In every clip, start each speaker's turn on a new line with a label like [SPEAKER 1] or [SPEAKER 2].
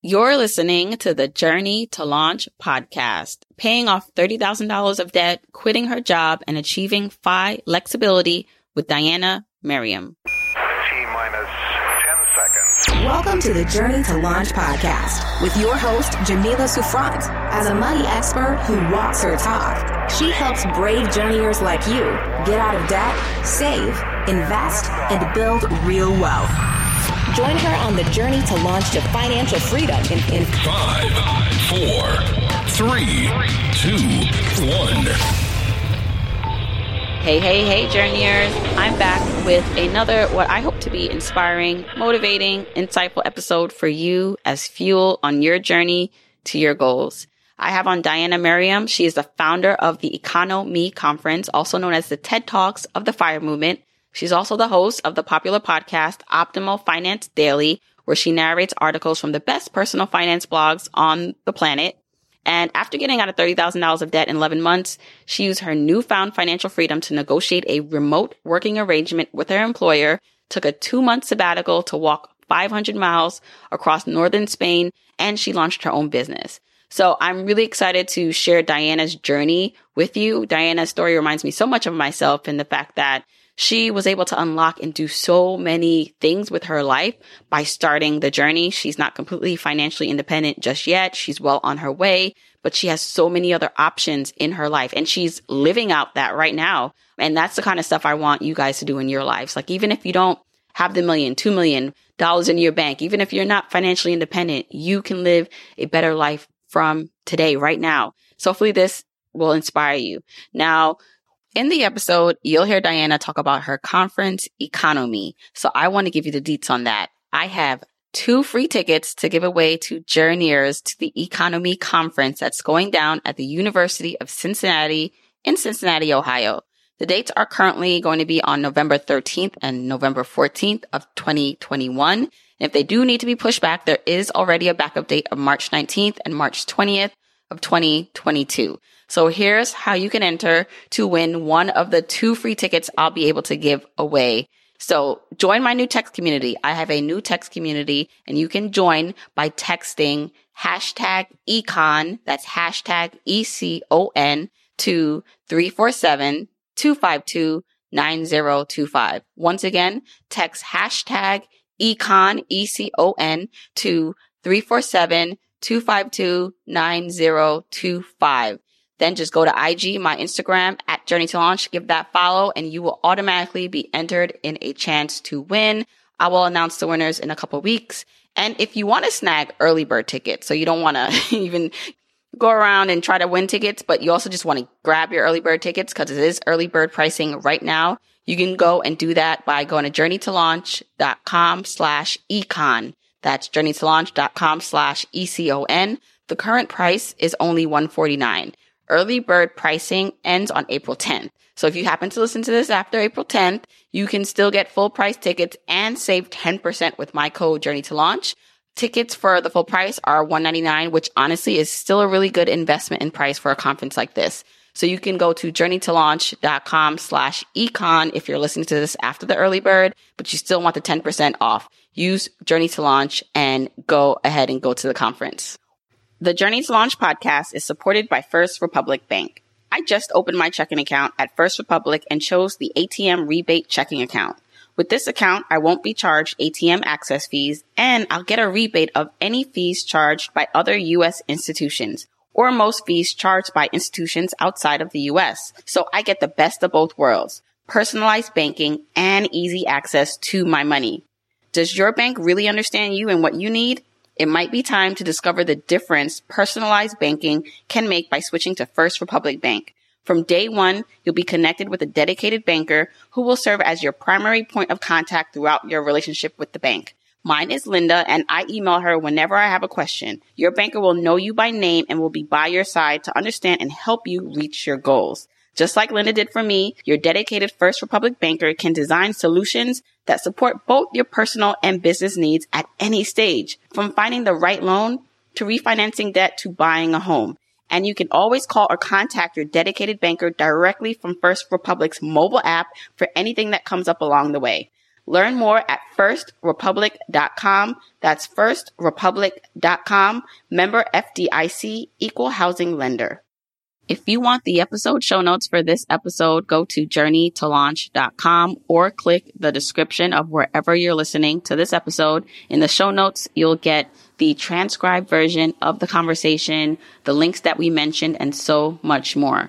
[SPEAKER 1] You're listening to the Journey to Launch podcast, paying off $30,000 of debt, quitting her job, and achieving FI flexibility with Diana Merriam.
[SPEAKER 2] T minus 10 seconds.
[SPEAKER 3] Welcome to the Journey to Launch podcast with your host, Jamila Souffrant. As a money expert who walks her talk, she helps brave journeyers like you get out of debt, save, invest, and build real wealth. Join her on the journey to launch to financial freedom in, in
[SPEAKER 4] Five, four, three, two, one.
[SPEAKER 1] Hey, hey, hey, journeyers. I'm back with another, what I hope to be inspiring, motivating, insightful episode for you as fuel on your journey to your goals. I have on Diana Merriam. She is the founder of the Econo-Me Conference, also known as the TED Talks of the Fire Movement. She's also the host of the popular podcast Optimal Finance Daily, where she narrates articles from the best personal finance blogs on the planet. And after getting out of $30,000 of debt in 11 months, she used her newfound financial freedom to negotiate a remote working arrangement with her employer, took a two month sabbatical to walk 500 miles across northern Spain, and she launched her own business. So I'm really excited to share Diana's journey with you. Diana's story reminds me so much of myself and the fact that she was able to unlock and do so many things with her life by starting the journey. She's not completely financially independent just yet. She's well on her way, but she has so many other options in her life and she's living out that right now. And that's the kind of stuff I want you guys to do in your lives. Like even if you don't have the million, two million dollars in your bank, even if you're not financially independent, you can live a better life from today, right now. So hopefully this will inspire you. Now, in the episode, you'll hear Diana talk about her conference Econo-Me. So I want to give you the deets on that. I have two free tickets to give away to journeyers to the Econo-Me conference that's going down at the University of Cincinnati in Cincinnati, Ohio. The dates are currently going to be on November 13th and November 14th of 2021. And if they do need to be pushed back, there is already a backup date of March 19th and March 20th of 2022. So here's how you can enter to win one of the two free tickets I'll be able to give away. So join my new text community. I have a new text community and you can join by texting hashtag econ. That's hashtag E-C-O-N to 347 252 9025. Once again, text hashtag econ, E-C-O-N to 347 252 9025. Then just go to IG, my Instagram at Journey to Launch, give that follow and you will automatically be entered in a chance to win. I will announce the winners in a couple weeks. And if you want to snag early bird tickets, so you don't want to even go around and try to win tickets, but you also just want to grab your early bird tickets because it is early bird pricing right now. You can go and do that by going to journeytolaunch.com slash econ. That's journeytolaunch.com slash ECON. The current price is only 149. Early bird pricing ends on April 10th. So if you happen to listen to this after April 10th, you can still get full price tickets and save 10% with my code Journey to Launch. Tickets for the full price are 199, which honestly is still a really good investment in price for a conference like this. So you can go to journeytolaunch.com slash econ if you're listening to this after the early bird, but you still want the 10% off. Use Journey to Launch and go ahead and go to the conference. The Journey to Launch podcast is supported by First Republic Bank. I just opened my checking account at First Republic and chose the ATM rebate checking account. With this account, I won't be charged ATM access fees and I'll get a rebate of any fees charged by other U.S. institutions or most fees charged by institutions outside of the US. So I get the best of both worlds, personalized banking and easy access to my money. Does your bank really understand you and what you need? It might be time to discover the difference personalized banking can make by switching to First Republic Bank. From day one, you'll be connected with a dedicated banker who will serve as your primary point of contact throughout your relationship with the bank. Mine is Linda and I email her whenever I have a question. Your banker will know you by name and will be by your side to understand and help you reach your goals. Just like Linda did for me, your dedicated First Republic banker can design solutions that support both your personal and business needs at any stage, from finding the right loan to refinancing debt to buying a home. And you can always call or contact your dedicated banker directly from First Republic's mobile app for anything that comes up along the way. Learn more at firstrepublic.com. That's firstrepublic.com. Member FDIC, equal housing lender. If you want the episode show notes for this episode, go to journeytolaunch.com or click the description of wherever you're listening to this episode. In the show notes, you'll get the transcribed version of the conversation, the links that we mentioned, and so much more.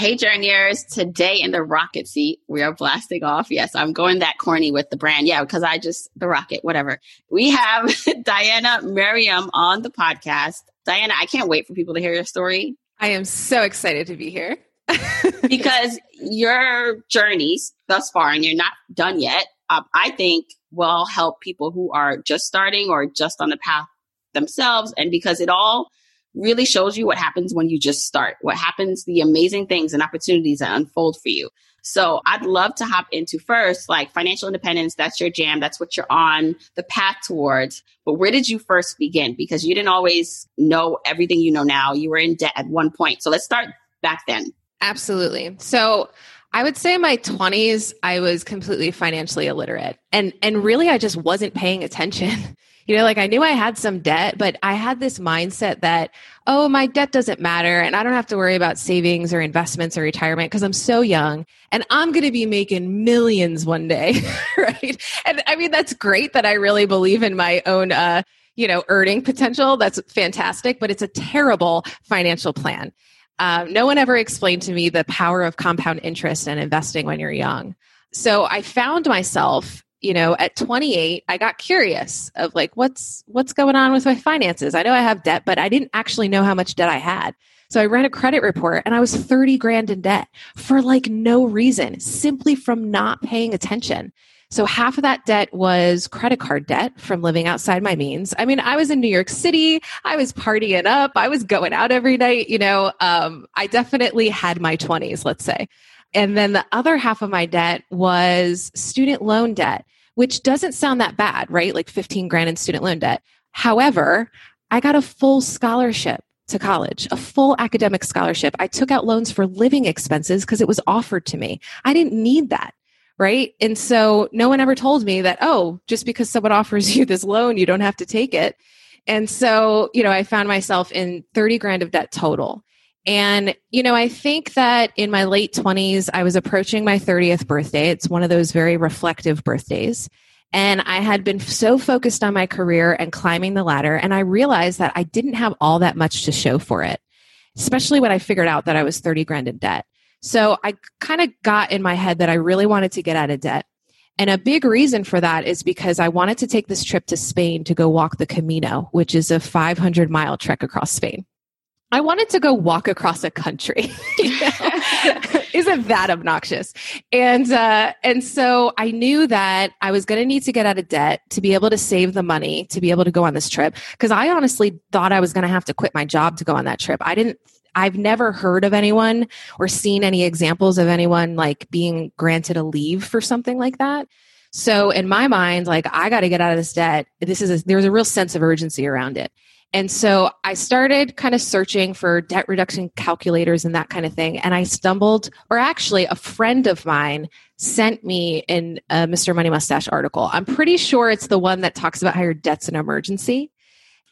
[SPEAKER 1] Hey journeyers, today in the rocket seat, we are blasting off. Yes, I'm going that corny with the brand. Yeah, because I just, the rocket, whatever. We have Diana Merriam on the podcast. Diana, I can't wait for people to hear your story.
[SPEAKER 5] I am so excited to be here.
[SPEAKER 1] because your journeys thus far, and you're not done yet, um, I think will help people who are just starting or just on the path themselves. And because it all really shows you what happens when you just start, what happens, the amazing things and opportunities that unfold for you. So I'd love to hop into first, like financial independence. That's your jam. That's what you're on the path towards. But where did you first begin? Because you didn't always know everything you know now. You were in debt at one point. So let's start back then.
[SPEAKER 5] Absolutely. So I would say in my 20s, I was completely financially illiterate. And and really I just wasn't paying attention. You know, like I knew I had some debt, but I had this mindset that, oh, my debt doesn't matter and I don't have to worry about savings or investments or retirement because I'm so young and I'm going to be making millions one day, right? And I mean, that's great that I really believe in my own uh, you know, earning potential. That's fantastic, but it's a terrible financial plan. Um, no one ever explained to me the power of compound interest and investing when you're young. So I found myself you know at 28 i got curious of like what's what's going on with my finances i know i have debt but i didn't actually know how much debt i had so i ran a credit report and i was 30 grand in debt for like no reason simply from not paying attention so half of that debt was credit card debt from living outside my means. I mean, I was in New York City. I was partying up. I was going out every night. You know, um, I definitely had my 20s, let's say. And then the other half of my debt was student loan debt, which doesn't sound that bad, right? Like 15 grand in student loan debt. However, I got a full scholarship to college, a full academic scholarship. I took out loans for living expenses because it was offered to me. I didn't need that. Right. And so no one ever told me that, oh, just because someone offers you this loan, you don't have to take it. And so, you know, I found myself in 30 grand of debt total. And, you know, I think that in my late 20s, I was approaching my 30th birthday. It's one of those very reflective birthdays. And I had been so focused on my career and climbing the ladder. And I realized that I didn't have all that much to show for it, especially when I figured out that I was 30 grand in debt. So I kind of got in my head that I really wanted to get out of debt. And a big reason for that is because I wanted to take this trip to Spain to go walk the Camino, which is a 500 mile trek across Spain. I wanted to go walk across a country. Isn't that obnoxious? And uh, and so I knew that I was going to need to get out of debt to be able to save the money to be able to go on this trip. Because I honestly thought I was going to have to quit my job to go on that trip. I didn't. I've never heard of anyone or seen any examples of anyone like being granted a leave for something like that. So in my mind, like I got to get out of this debt. This is a, there's a real sense of urgency around it. And so I started kind of searching for debt reduction calculators and that kind of thing. And I stumbled, or actually, a friend of mine sent me in a Mr. Money Mustache article. I'm pretty sure it's the one that talks about how your debt's an emergency.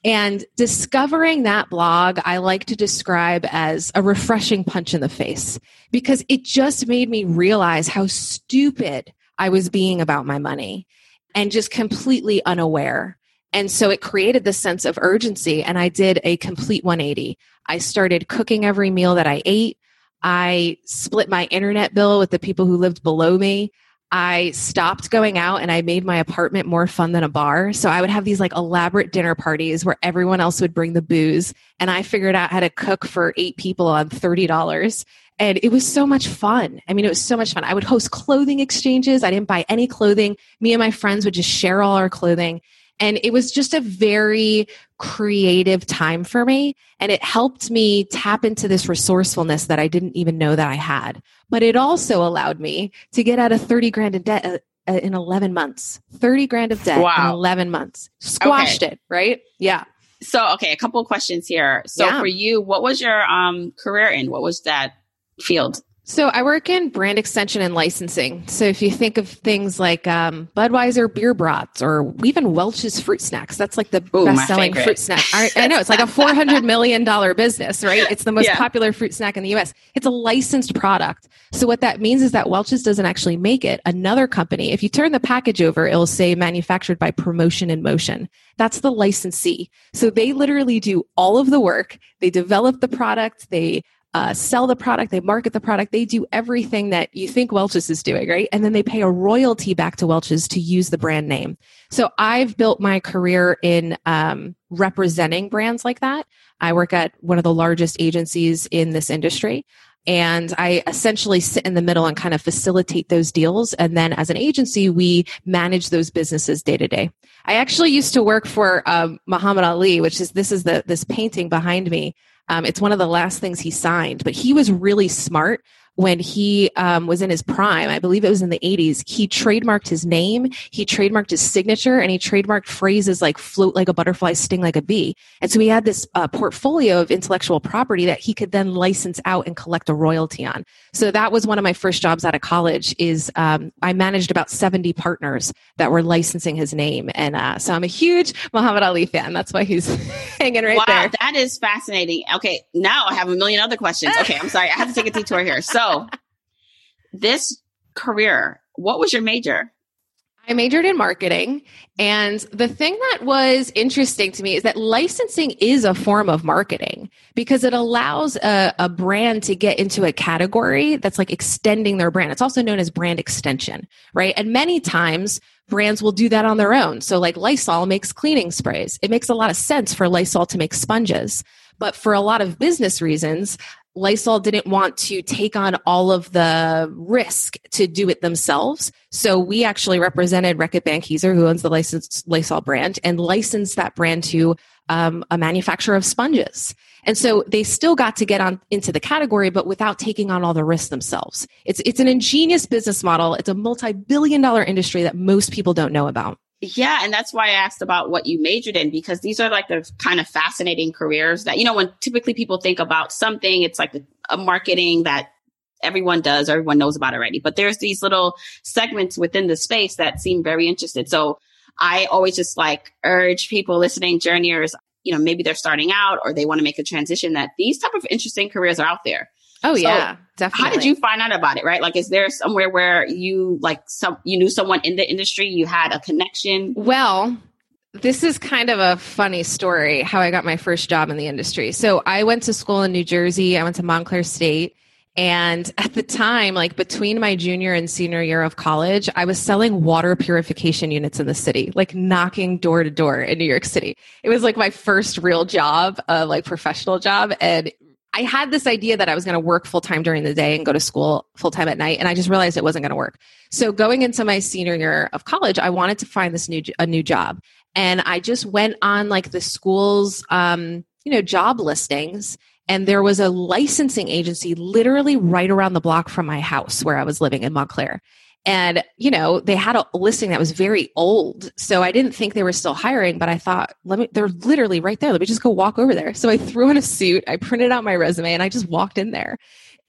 [SPEAKER 5] And discovering that blog, I like to describe as a refreshing punch in the face because it just made me realize how stupid I was being about my money and just completely unaware. And so it created this sense of urgency. And I did a complete 180. I started cooking every meal that I ate. I split my internet bill with the people who lived below me. I stopped going out and I made my apartment more fun than a bar. So I would have these like elaborate dinner parties where everyone else would bring the booze and I figured out how to cook for eight people on $30. And it was so much fun. I mean, it was so much fun. I would host clothing exchanges. I didn't buy any clothing. Me and my friends would just share all our clothing. And it was just a very creative time for me. And it helped me tap into this resourcefulness that I didn't even know that I had. But it also allowed me to get out of 30 grand in debt uh, uh, in 11 months. 30 grand of debt
[SPEAKER 1] Wow.
[SPEAKER 5] in 11 months. Squashed it, right? Yeah.
[SPEAKER 1] So, okay, a couple of questions here. So,
[SPEAKER 5] Yeah.
[SPEAKER 1] for you, what was your um career in? What was that field?
[SPEAKER 5] So I work in brand extension and licensing. So if you think of things like um, Budweiser beer brats or even Welch's fruit snacks, that's like the
[SPEAKER 1] Ooh,
[SPEAKER 5] best-selling fruit snack. I, I know it's like a four hundred million dollar business, right? It's the most
[SPEAKER 1] Yeah.
[SPEAKER 5] popular fruit snack in the U.S. It's a licensed product. So what that means is that Welch's doesn't actually make it. Another company, if you turn the package over, it'll say manufactured by Promotion in Motion. That's the licensee. So they literally do all of the work. They develop the product. They uh, sell the product, they market the product, they do everything that you think Welch's is doing, right? And then they pay a royalty back to Welch's to use the brand name. So I've built my career in um, representing brands like that. I work at one of the largest agencies in this industry. And I essentially sit in the middle and kind of facilitate those deals. And then as an agency, we manage those businesses day to day. I actually used to work for um, Muhammad Ali, which is this is the this painting behind me. Um, it's one of the last things he signed, but he was really smart when he um, was in his prime. I believe it was in the 80s. He trademarked his name, he trademarked his signature, and he trademarked phrases like float like a butterfly, sting like a bee. And so he had this uh, portfolio of intellectual property that he could then license out and collect a royalty on. So that was one of my first jobs out of college. Is um, I managed about 70 partners that were licensing his name, and uh, so I'm a huge Muhammad Ali fan. That's why he's hanging right there.
[SPEAKER 1] wow,
[SPEAKER 5] there.
[SPEAKER 1] that is fascinating. Okay, now I have a million other questions. Okay, I'm sorry, I have to take a detour here. So, this career, what was your major?
[SPEAKER 5] I majored in marketing. And the thing that was interesting to me is that licensing is a form of marketing because it allows a, a brand to get into a category that's like extending their brand. It's also known as brand extension, right? And many times brands will do that on their own. So like Lysol makes cleaning sprays. It makes a lot of sense for Lysol to make sponges. But for a lot of business reasons, Lysol didn't want to take on all of the risk to do it themselves. So we actually represented Reckitt Benckiser, who owns the licensed Lysol brand, and licensed that brand to um, a manufacturer of sponges. And so they still got to get on into the category, but without taking on all the risks themselves. It's it's an ingenious business model. It's a multi-billion dollar industry that most people don't know about.
[SPEAKER 1] Yeah, and that's why I asked about what you majored in because these are like the kind of fascinating careers that you know when typically people think about something, it's like a marketing that everyone does, everyone knows about already. But there's these little segments within the space that seem very interested. So I always just like urge people listening, journeyers, you know, maybe they're starting out or they want to make a transition that these type of interesting careers are out there.
[SPEAKER 5] Oh
[SPEAKER 1] So,
[SPEAKER 5] yeah, definitely.
[SPEAKER 1] How did you find out about it? Right? Like, is there somewhere where you like some you knew someone in the industry, you had a connection?
[SPEAKER 5] Well, this is kind of a funny story how I got my first job in the industry. So I went to school in New Jersey. I went to Montclair State. And at the time, like between my junior and senior year of college, I was selling water purification units in the city, like knocking door to door in New York City. It was like my first real job, uh, like professional job. And I had this idea that I was going to work full time during the day and go to school full time at night. And I just realized it wasn't going to work. So going into my senior year of college, I wanted to find this new, a new job. And I just went on like the school's, um, you know, job listings. And there was a licensing agency literally right around the block from my house where I was living in Montclair. And, you know, they had a listing that was very old. So I didn't think they were still hiring, but I thought, let me, they're literally right there. Let me just go walk over there. So I threw on a suit, I printed out my resume, and I just walked in there.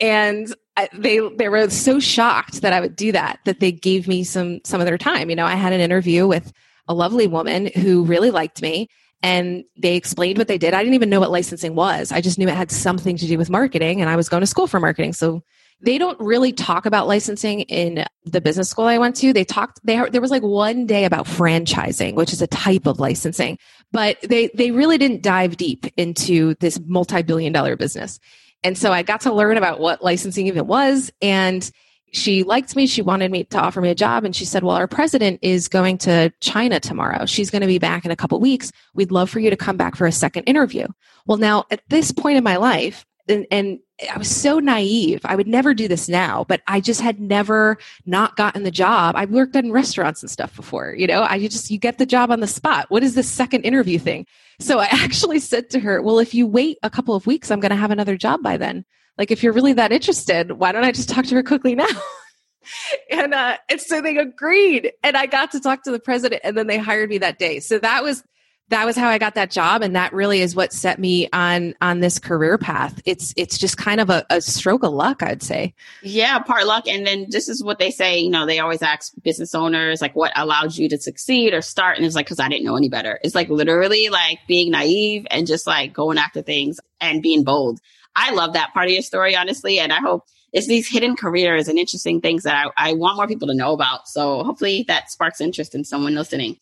[SPEAKER 5] And I, they they were so shocked that I would do that that they gave me some some of their time. You know, I had an interview with a lovely woman who really liked me and they explained what they did. I didn't even know what licensing was. I just knew it had something to do with marketing and I was going to school for marketing. So they don't really talk about licensing in the business school I went to. They talked they there was like one day about franchising, which is a type of licensing, but they they really didn't dive deep into this multi-billion dollar business. And so I got to learn about what licensing even was and she liked me. She wanted me to offer me a job. And she said, Well, our president is going to China tomorrow. She's going to be back in a couple weeks. We'd love for you to come back for a second interview. Well, now at this point in my life, and, and I was so naive. I would never do this now, but I just had never not gotten the job. I worked in restaurants and stuff before, you know, I just, you get the job on the spot. What is this second interview thing? So I actually said to her, well, if you wait a couple of weeks, I'm going to have another job by then. Like, if you're really that interested, why don't I just talk to her quickly now? and, uh, and so they agreed and I got to talk to the president and then they hired me that day. So that was, that was how I got that job. And that really is what set me on, on this career path. It's, it's just kind of a, a stroke of luck, I'd say.
[SPEAKER 1] Yeah, part luck. And then this is what they say, you know, they always ask business owners, like, what allowed you to succeed or start? And it's like, cause I didn't know any better. It's like literally like being naive and just like going after things and being bold. I love that part of your story, honestly. And I hope it's these hidden careers and interesting things that I, I want more people to know about. So hopefully that sparks interest in someone listening.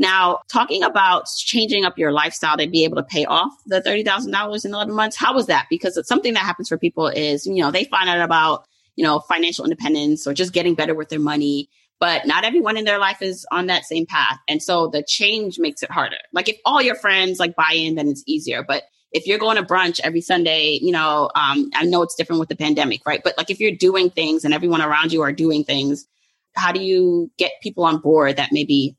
[SPEAKER 1] Now, talking about changing up your lifestyle to be able to pay off the $30,000 in 11 months, how was that? Because it's something that happens for people is, you know, they find out about, you know, financial independence or just getting better with their money, but not everyone in their life is on that same path. And so the change makes it harder. Like if all your friends like buy in, then it's easier. But if you're going to brunch every Sunday, you know, um, I know it's different with the pandemic, right? But like if you're doing things and everyone around you are doing things, how do you get people on board that maybe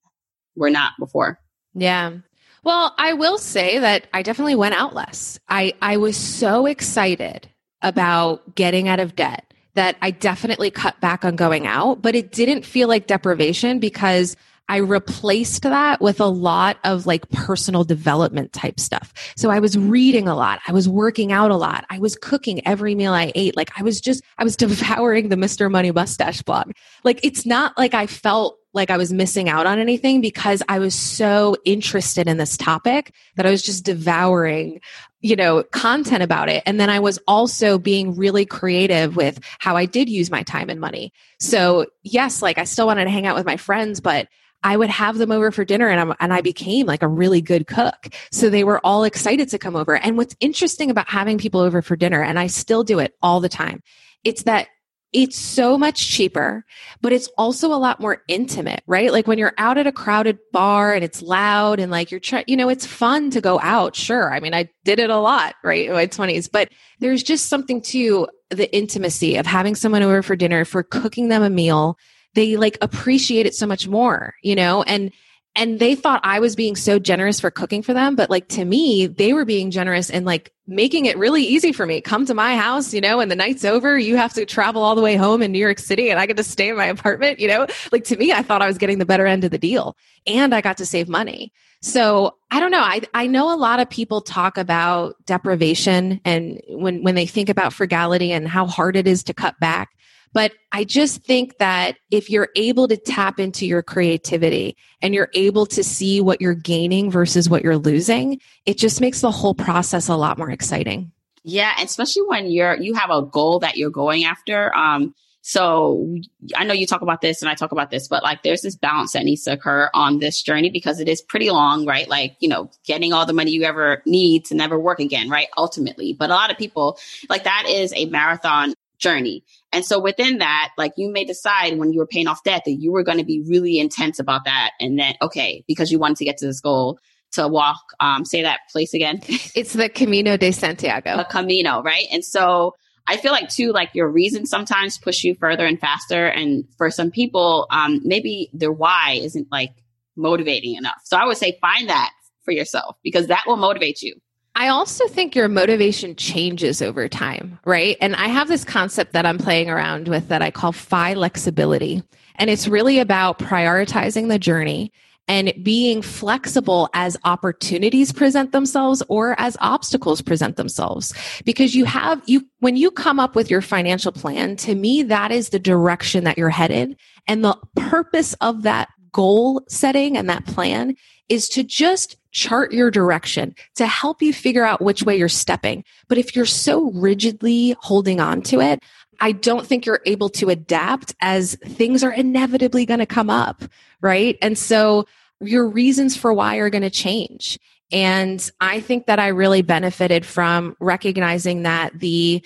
[SPEAKER 1] were not before.
[SPEAKER 5] Yeah. Well, I will say that I definitely went out less. I, I was so excited about getting out of debt that I definitely cut back on going out, but it didn't feel like deprivation because I replaced that with a lot of like personal development type stuff. So I was reading a lot. I was working out a lot. I was cooking every meal I ate. Like I was just, I was devouring the Mr. Money Mustache blog. Like it's not like I felt like I was missing out on anything because I was so interested in this topic that I was just devouring, you know, content about it. And then I was also being really creative with how I did use my time and money. So yes, like I still wanted to hang out with my friends, but I would have them over for dinner and, I'm, and I became like a really good cook. So they were all excited to come over. And what's interesting about having people over for dinner, and I still do it all the time, it's that it's so much cheaper, but it's also a lot more intimate, right? Like when you're out at a crowded bar and it's loud and like you're trying, you know, it's fun to go out. Sure. I mean, I did it a lot, right? In my twenties, but there's just something to the intimacy of having someone over for dinner, for cooking them a meal. They like appreciate it so much more, you know, and and they thought I was being so generous for cooking for them. But like to me, they were being generous and like making it really easy for me. Come to my house, you know, and the night's over. You have to travel all the way home in New York City and I get to stay in my apartment, you know, like to me, I thought I was getting the better end of the deal and I got to save money. So I don't know. I, I know a lot of people talk about deprivation and when, when they think about frugality and how hard it is to cut back. But I just think that if you're able to tap into your creativity and you're able to see what you're gaining versus what you're losing, it just makes the whole process a lot more exciting.
[SPEAKER 1] Yeah, especially when you're you have a goal that you're going after. Um, so I know you talk about this and I talk about this, but like there's this balance that needs to occur on this journey because it is pretty long, right? Like, you know, getting all the money you ever need to never work again, right? Ultimately. But a lot of people like that is a marathon journey. And so within that, like you may decide when you were paying off debt that you were going to be really intense about that. And then, okay, because you wanted to get to this goal to walk, um, say that place again.
[SPEAKER 5] it's the Camino de Santiago.
[SPEAKER 1] The Camino, right? And so I feel like too, like your reasons sometimes push you further and faster. And for some people, um, maybe their why isn't like motivating enough. So I would say find that for yourself because that will motivate you.
[SPEAKER 5] I also think your motivation changes over time, right? And I have this concept that I'm playing around with that I call FI flexibility. And it's really about prioritizing the journey and being flexible as opportunities present themselves or as obstacles present themselves. Because you have, you, when you come up with your financial plan, to me, that is the direction that you're headed. And the purpose of that goal setting and that plan is to just chart your direction to help you figure out which way you're stepping. But if you're so rigidly holding on to it, I don't think you're able to adapt as things are inevitably going to come up. Right. And so your reasons for why are going to change. And I think that I really benefited from recognizing that the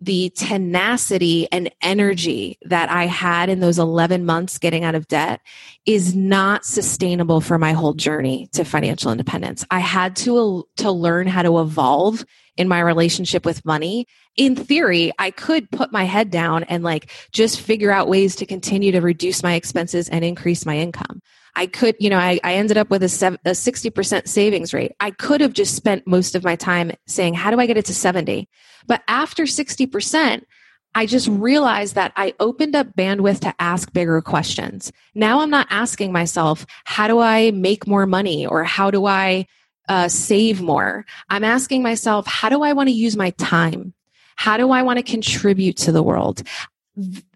[SPEAKER 5] the tenacity and energy that I had in those 11 months getting out of debt is not sustainable for my whole journey to financial independence. I had to uh, to learn how to evolve in my relationship with money. In theory, I could put my head down and like just figure out ways to continue to reduce my expenses and increase my income. I could, you know, I, I ended up with a, sev- a 60% savings rate. I could have just spent most of my time saying, how do I get it to 70? But after 60%, I just realized that I opened up bandwidth to ask bigger questions. Now I'm not asking myself, how do I make more money or how do I uh, save more? I'm asking myself, how do I want to use my time? How do I want to contribute to the world?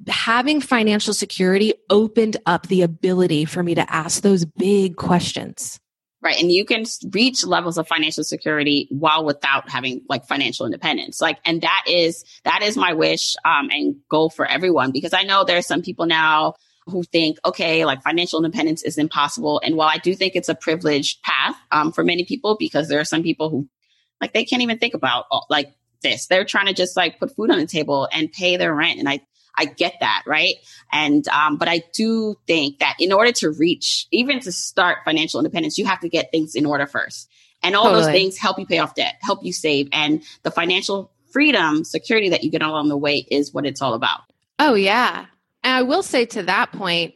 [SPEAKER 5] Having financial security opened up the ability for me to ask those big questions.
[SPEAKER 1] Right. And you can reach levels of financial security while without having like financial independence. Like, and that is, that is my wish, um, and goal for everyone because I know there are some people now who think, okay, like financial independence is impossible. And while I do think it's a privileged path, um, for many people, because there are some people who like, they can't even think about like this. They're trying to just like put food on the table and pay their rent. And I I get that, right? And um, but I do think that in order to reach, even to start financial independence, you have to get things in order first. And all totally. those things help you pay off debt, help you save, and the financial freedom, security that you get along the way is what it's all about.
[SPEAKER 5] Oh yeah, and I will say to that point,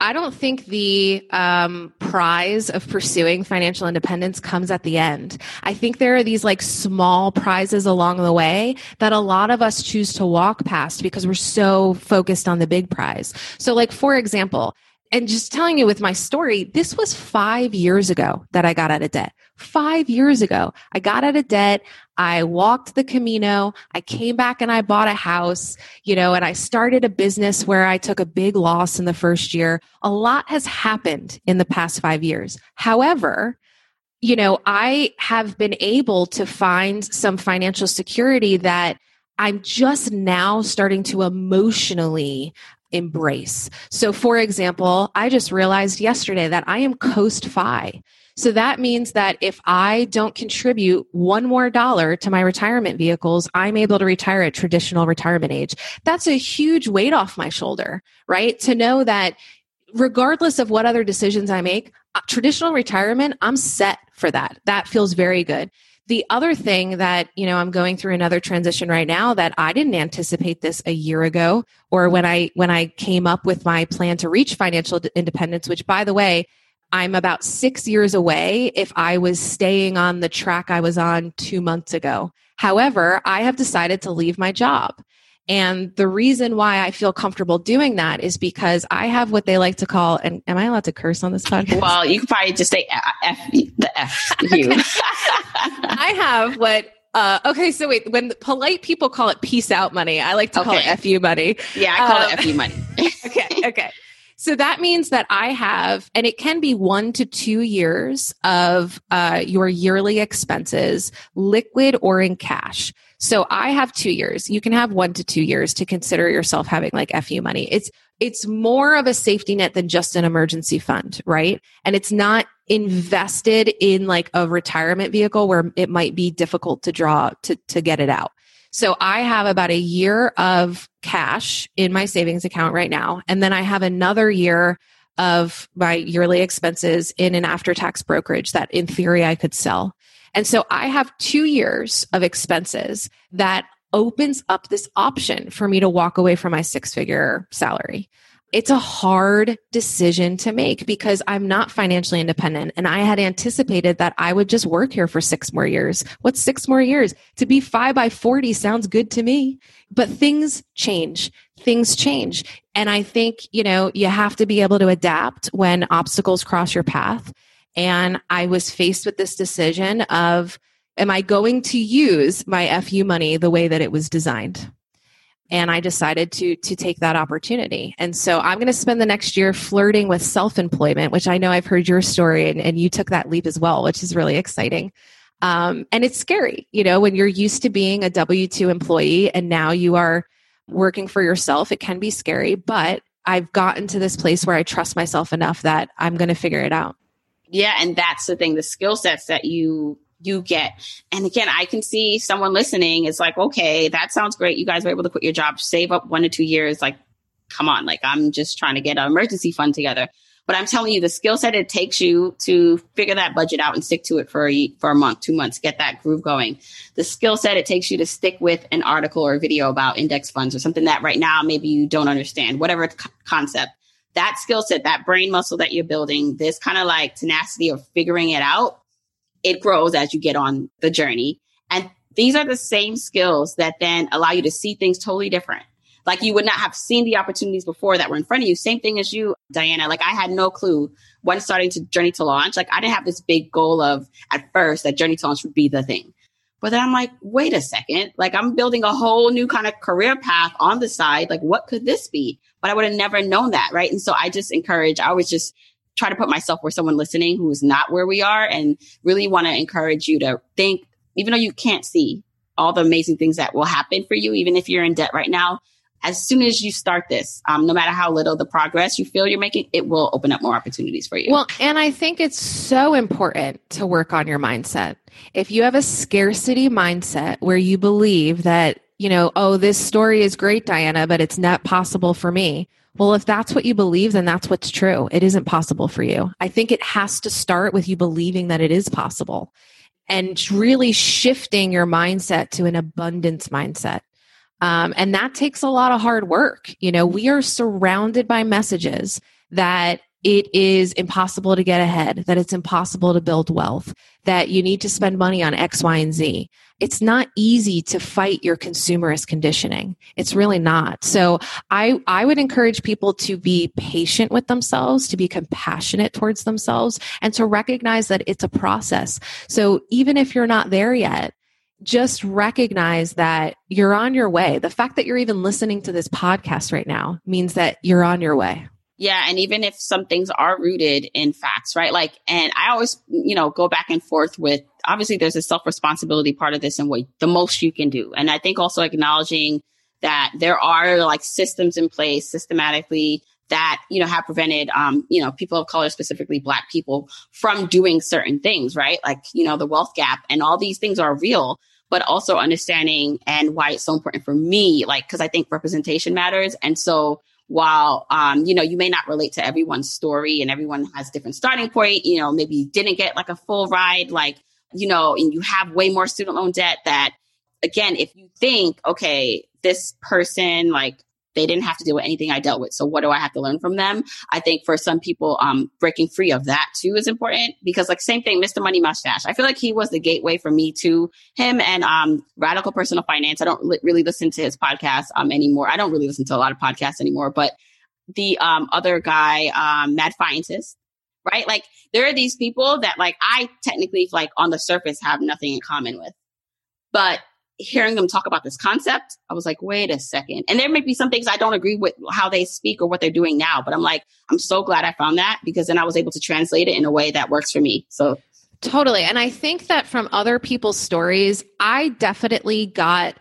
[SPEAKER 5] I don't think the um, prize of pursuing financial independence comes at the end. I think there are these like small prizes along the way that a lot of us choose to walk past because we're so focused on the big prize. So, like, for example, and just telling you with my story, this was five years ago that I got out of debt. Five years ago, I got out of debt. I walked the Camino. I came back and I bought a house, you know, and I started a business where I took a big loss in the first year. A lot has happened in the past five years. However, you know, I have been able to find some financial security that I'm just now starting to emotionally embrace. So, for example, I just realized yesterday that I am Coast FI. So that means that if I don't contribute one more dollar to my retirement vehicles, I'm able to retire at traditional retirement age. That's a huge weight off my shoulder, right? To know that regardless of what other decisions I make, uh, traditional retirement, I'm set for that. That feels very good. The other thing that, you know, I'm going through another transition right now that I didn't anticipate this a year ago or when I when I came up with my plan to reach financial independence, which by the way, I'm about six years away if I was staying on the track I was on two months ago. However, I have decided to leave my job. And the reason why I feel comfortable doing that is because I have what they like to call, and am I allowed to curse on this podcast?
[SPEAKER 1] Well, you can probably just say F, the F you.
[SPEAKER 5] I have what uh, okay, so wait, when polite people call it peace out money, I like to okay. call it FU money.
[SPEAKER 1] Yeah, I call um, it FU money.
[SPEAKER 5] okay, okay. So that means that I have, and it can be one to two years of uh, your yearly expenses, liquid or in cash. So I have two years. You can have one to two years to consider yourself having like FU money. It's it's more of a safety net than just an emergency fund, right? And it's not invested in like a retirement vehicle where it might be difficult to draw to to get it out. So I have about a year of cash in my savings account right now. And then I have another year of my yearly expenses in an after tax brokerage that in theory I could sell. And so I have two years of expenses that opens up this option for me to walk away from my six figure salary it's a hard decision to make because I'm not financially independent. And I had anticipated that I would just work here for six more years. What's six more years? To be FI by 40 sounds good to me. But things change. Things change. And I think, you know, you have to be able to adapt when obstacles cross your path. And I was faced with this decision of, am I going to use my FU money the way that it was designed? and I decided to to take that opportunity. And so I'm going to spend the next year flirting with self-employment, which I know I've heard your story and, and you took that leap as well, which is really exciting. Um, and it's scary, you know, when you're used to being a W 2 employee and now you are working for yourself, it can be scary, but I've gotten to this place where I trust myself enough that I'm going to figure it out.
[SPEAKER 1] Yeah. And that's the thing the skill sets that you you get. And again, I can see someone listening is like, okay, that sounds great. You guys were able to quit your job, save up one to two years. Like, come on, like I'm just trying to get an emergency fund together. But I'm telling you, the skill set it takes you to figure that budget out and stick to it for a, for a month, two months, get that groove going. The skill set it takes you to stick with an article or video about index funds or something that right now maybe you don't understand, whatever concept. That skill set, that brain muscle that you're building, this kind of like tenacity of figuring it out, it grows as you get on the journey. And these are the same skills that then allow you to see things totally different like you would not have seen the opportunities before that were in front of you. Same thing as you, Diana. Like I had no clue when starting to journey to launch. Like I didn't have this big goal of at first that journey to launch would be the thing. But then I'm like, wait a second. Like I'm building a whole new kind of career path on the side. Like what could this be? But I would have never known that. Right. And so I just encourage, I always just try to put myself where someone listening who's not where we are and really want to encourage you to think, even though you can't see all the amazing things that will happen for you, even if you're in debt right now, as soon as you start this, um, no matter how little the progress you feel you're making, it will open up more opportunities for you.
[SPEAKER 5] Well, and I think it's so important to work on your mindset. If you have a scarcity mindset where you believe that, you know, oh, this story is great, Diana, but it's not possible for me. Well, if that's what you believe, then that's what's true. It isn't possible for you. I think it has to start with you believing that it is possible and really shifting your mindset to an abundance mindset. Um, and that takes a lot of hard work. You know, we are surrounded by messages that it is impossible to get ahead, that it's impossible to build wealth, that you need to spend money on X, Y, and Z. It's not easy to fight your consumerist conditioning. It's really not. So I, I would encourage people to be patient with themselves, to be compassionate towards themselves, and to recognize that it's a process. So even if you're not there yet, just recognize that you're on your way. The fact that you're even listening to this podcast right now means that you're on your way.
[SPEAKER 1] Yeah. And even if some things are rooted in facts, right? Like, and I always, you know, go back and forth with obviously there's a self responsibility part of this and what the most you can do. And I think also acknowledging that there are like systems in place systematically that you know have prevented um you know people of color specifically black people from doing certain things right? Like you know the wealth gap and all these things are real but also understanding and why it's so important for me like because i think representation matters. And so while um you know you may not relate to everyone's story and everyone has different starting point you know maybe you didn't get like a full ride like you know and you have way more student loan debt that again if you think okay this person like they didn't have to deal with anything I dealt with. So what do I have to learn from them? I think for some people, um, breaking free of that too is important because like same thing, Mr. Money Mustache. I feel like he was the gateway for me to him and, um, Radical Personal Finance. I don't li- really listen to his podcast, um, anymore. I don't really listen to a lot of podcasts anymore, but the, um, other guy, um, Mad Fientist, right? Like there are these people that like I technically like on the surface have nothing in common with, but hearing them talk about this concept, I was like, wait a second. And there may be some things I don't agree with how they speak or what they're doing now, but I'm like, I'm so glad I found that because then I was able to translate it in a way that works for me. So
[SPEAKER 5] totally. And I think that from other people's stories, I definitely got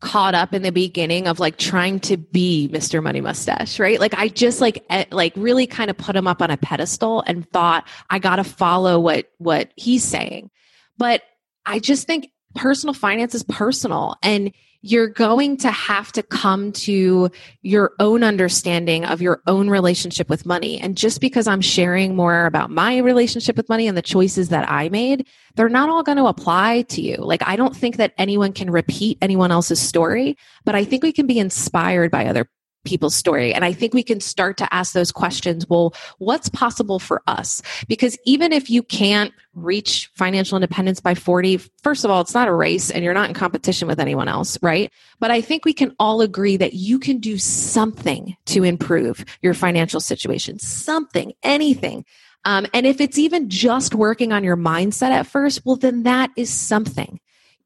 [SPEAKER 5] caught up in the beginning of like trying to be Mr. Money Mustache, right? Like I just like like really kind of put him up on a pedestal and thought I got to follow what what he's saying. But I just think personal finance is personal and you're going to have to come to your own understanding of your own relationship with money. And just because I'm sharing more about my relationship with money and the choices that I made, they're not all going to apply to you. Like, I don't think that anyone can repeat anyone else's story, but I think we can be inspired by other people's story. And I think we can start to ask those questions. Well, what's possible for us? Because even if you can't reach financial independence by 40, first of all, it's not a race and you're not in competition with anyone else, right? But I think we can all agree that you can do something to improve your financial situation, something, anything. Um, and if it's even just working on your mindset at first, well, then that is something.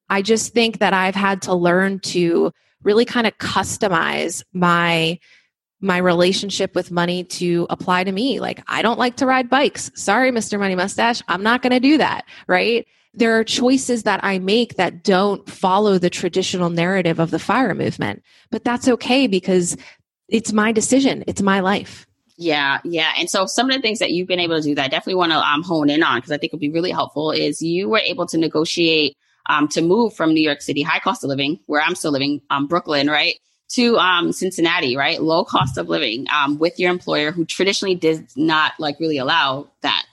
[SPEAKER 5] I just think that I've had to learn to really kind of customize my my relationship with money to apply to me. Like, I don't like to ride bikes. Sorry, Mr. Money Mustache. I'm not going to do that. Right. There are choices that I make that don't follow the traditional narrative of the fire movement, but that's okay because it's my decision. It's my life.
[SPEAKER 1] Yeah, yeah. And so some of the things that you've been able to do that I definitely want to um, hone in on because I think it would be really helpful is you were able to negotiate um, to move from New York City, high cost of living, where I'm still living, um, Brooklyn, right, to um, Cincinnati, right, low cost of living um, with your employer who traditionally did not like really allow that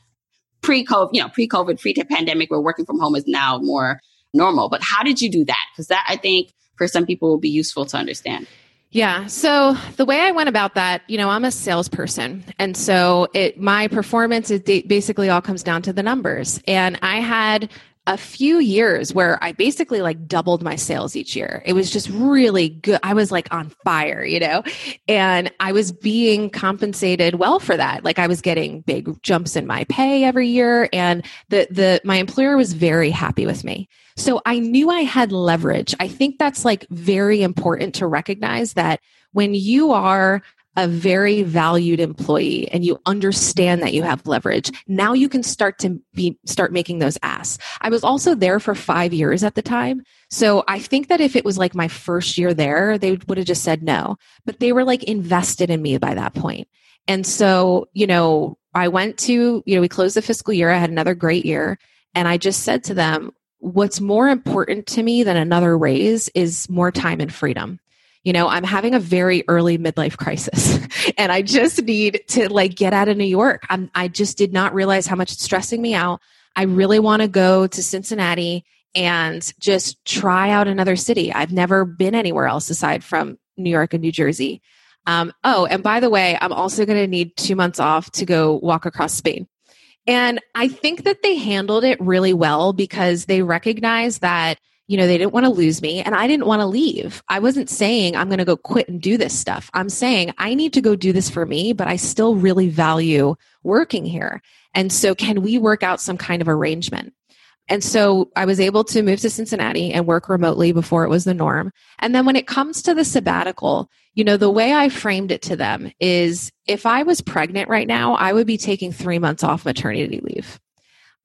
[SPEAKER 1] pre-COVID, you know, pre-COVID, pre-pandemic, where working from home is now more normal. But how did you do that? Because that I think for some people will be useful to understand.
[SPEAKER 5] Yeah. So the way I went about that, you know, I'm a salesperson. And so it, my performance is basically all comes down to the numbers. And I had a few years where I basically like doubled my sales each year. It was just really good. I was like on fire, you know, and I was being compensated well for that. Like I was getting big jumps in my pay every year and the, the, my employer was very happy with me. So I knew I had leverage. I think that's like very important to recognize that when you are a very valued employee and you understand that you have leverage now you can start to be start making those asks. I was also there for five years at the time. So i think that if it was like my first year there they would have just said no. But they were like invested in me by that point. And so you know i went to you know we closed the fiscal year. I had another great year. And i just said to them what's more important to me than another raise is more time and freedom you know i'm having a very early midlife crisis and i just need to like get out of new york. I'm, i just did not realize how much it's stressing me out. I really want to go to cincinnati and just try out another city. I've never been anywhere else aside from new york and new jersey. Um, oh and by the way i'm also going to need two months off to go walk across spain. And i think that they handled it really well because they recognize that you know, they didn't want to lose me and I didn't want to leave. I wasn't saying I'm going to go quit and do this stuff. I'm saying I need to go do this for me, but I still really value working here. And so can we work out some kind of arrangement? And so I was able to move to Cincinnati and work remotely before it was the norm. And then when it comes to the sabbatical, you know, the way I framed it to them is if I was pregnant right now, I would be taking three months off maternity leave.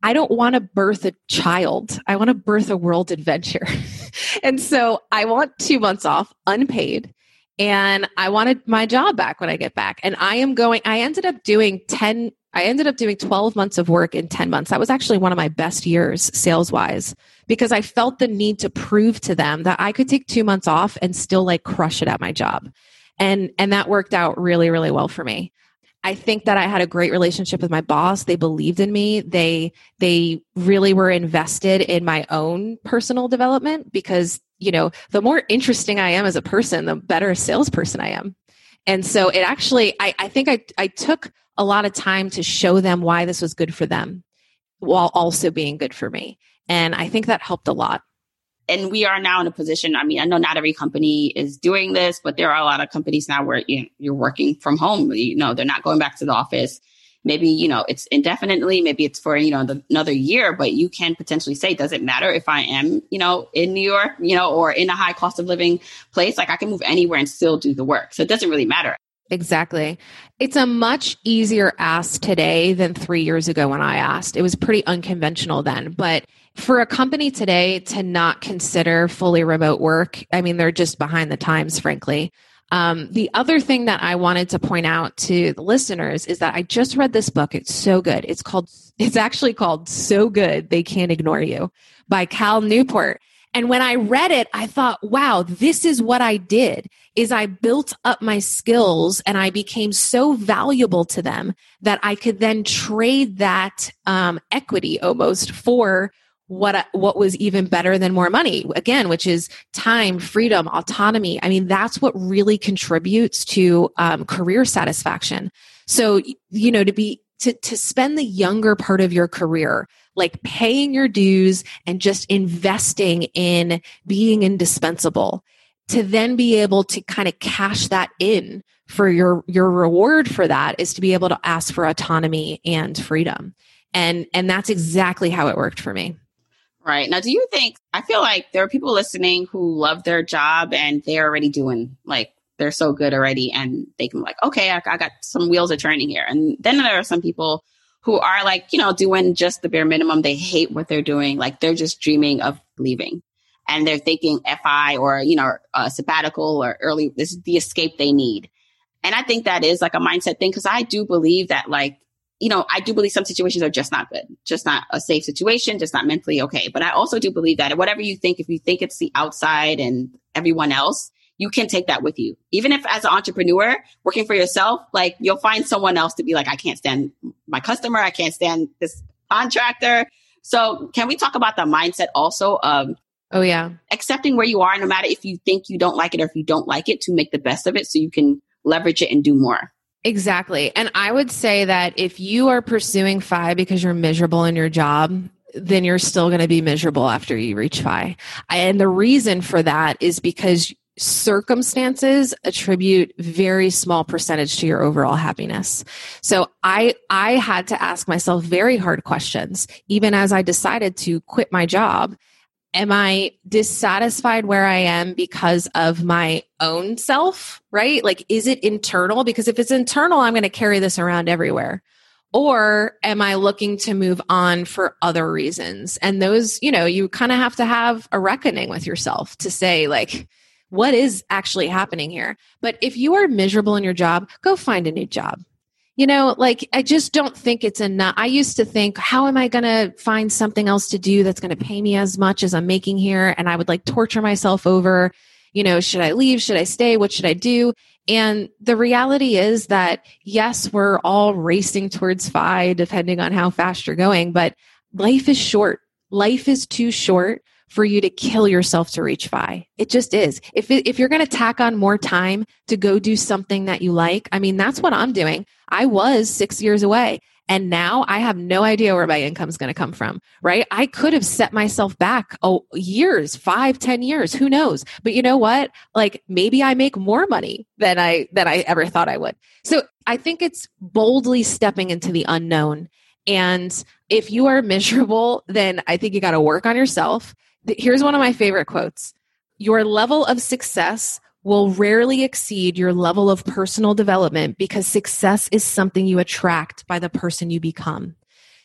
[SPEAKER 5] I don't want to birth a child. I want to birth a world adventure. and so I want two months off unpaid. And I wanted my job back when I get back. And I am going, I ended up doing 10, I ended up doing 12 months of work in 10 months. That was actually one of my best years sales wise because I felt the need to prove to them that I could take two months off and still like crush it at my job. And, and that worked out really, really well for me. I think that I had a great relationship with my boss. They believed in me. They they really were invested in my own personal development because, you know, the more interesting I am as a person, the better a salesperson I am. And so it actually I, I think I, I took a lot of time to show them why this was good for them while also being good for me. And I think that helped a lot
[SPEAKER 1] and we are now in a position. I mean, I know not every company is doing this, but there are a lot of companies now where you know, you're working from home. You know, they're not going back to the office. Maybe you know it's indefinitely. Maybe it's for you know the, another year, but you can potentially say, does it matter if I am you know in New York, you know, or in a high cost of living place? Like I can move anywhere and still do the work, so it doesn't really matter.
[SPEAKER 5] Exactly. It's a much easier ask today than three years ago when I asked. It was pretty unconventional then, but for a company today to not consider fully remote work, I mean, they're just behind the times, frankly. Um, the other thing that I wanted to point out to the listeners is that I just read this book. It's so good. It's called, it's actually called So Good They Can't Ignore You by Cal Newport. And when I read it, I thought, wow, this is what I did is I built up my skills and I became so valuable to them that I could then trade that um, equity almost for what what was even better than more money. Again which is time freedom autonomy. I mean that's what really contributes to um, career satisfaction. So you know to be to, to spend the younger part of your career like paying your dues and just investing in being indispensable to then be able to kind of cash that in for your your reward for that is to be able to ask for autonomy and freedom. And and that's exactly how it worked for me
[SPEAKER 1] Right. Now, do you think, I feel like there are people listening who love their job and they're already doing, like, they're so good already and they can, like, okay, I, I got some wheels are turning here. And then there are some people who are, like, you know, doing just the bare minimum. They hate what they're doing. Like, they're just dreaming of leaving. And they're thinking FI or, you know, a sabbatical or early, this is the escape they need. And I think that is like a mindset thing because I do believe that like, you know, I do believe some situations are just not good, just not a safe situation, just not mentally okay. But I also do believe that whatever you think, if you think it's the outside and everyone else, you can take that with you. Even if as an entrepreneur working for yourself, like you'll find someone else to be like, I can't stand my customer. I can't stand this contractor. So can we talk about the mindset also of
[SPEAKER 5] Oh yeah.
[SPEAKER 1] accepting where you are, no matter if you think you don't like it or if you don't like it, to make the best of it so you can leverage it and do more.
[SPEAKER 5] Exactly. And I would say that if you are pursuing FI because you're miserable in your job, then you're still going to be miserable after you reach FI. And the reason for that is because circumstances attribute very small percentage to your overall happiness. So I I had to ask myself very hard questions even as I decided to quit my job am I dissatisfied where I am because of my own self, right? Like, is it internal? Because if it's internal, I'm going to carry this around everywhere. Or am I looking to move on for other reasons? And those, you know, you kind of have to have a reckoning with yourself to say, like, what is actually happening here? But if you are miserable in your job, go find a new job you know, like I just don't think it's enough. I used to think, how am I going to find something else to do that's going to pay me as much as I'm making here? And I would like torture myself over, you know, should I leave? Should I stay? What should I do? And the reality is that yes, we're all racing towards FI depending on how fast you're going, but life is short. Life is too short for you to kill yourself to reach FI. It just is. If it, if you're going to tack on more time to go do something that you like, I mean, that's what I'm doing. I was six years away. And now I have no idea where my income is going to come from, right? I could have set myself back oh, years, five, ten years, who knows? But you know what? Like maybe I make more money than I, than I ever thought I would. So I think it's boldly stepping into the unknown. And if you are miserable, then I think you got to work on yourself. Here's one of my favorite quotes. Your level of success will rarely exceed your level of personal development because success is something you attract by the person you become.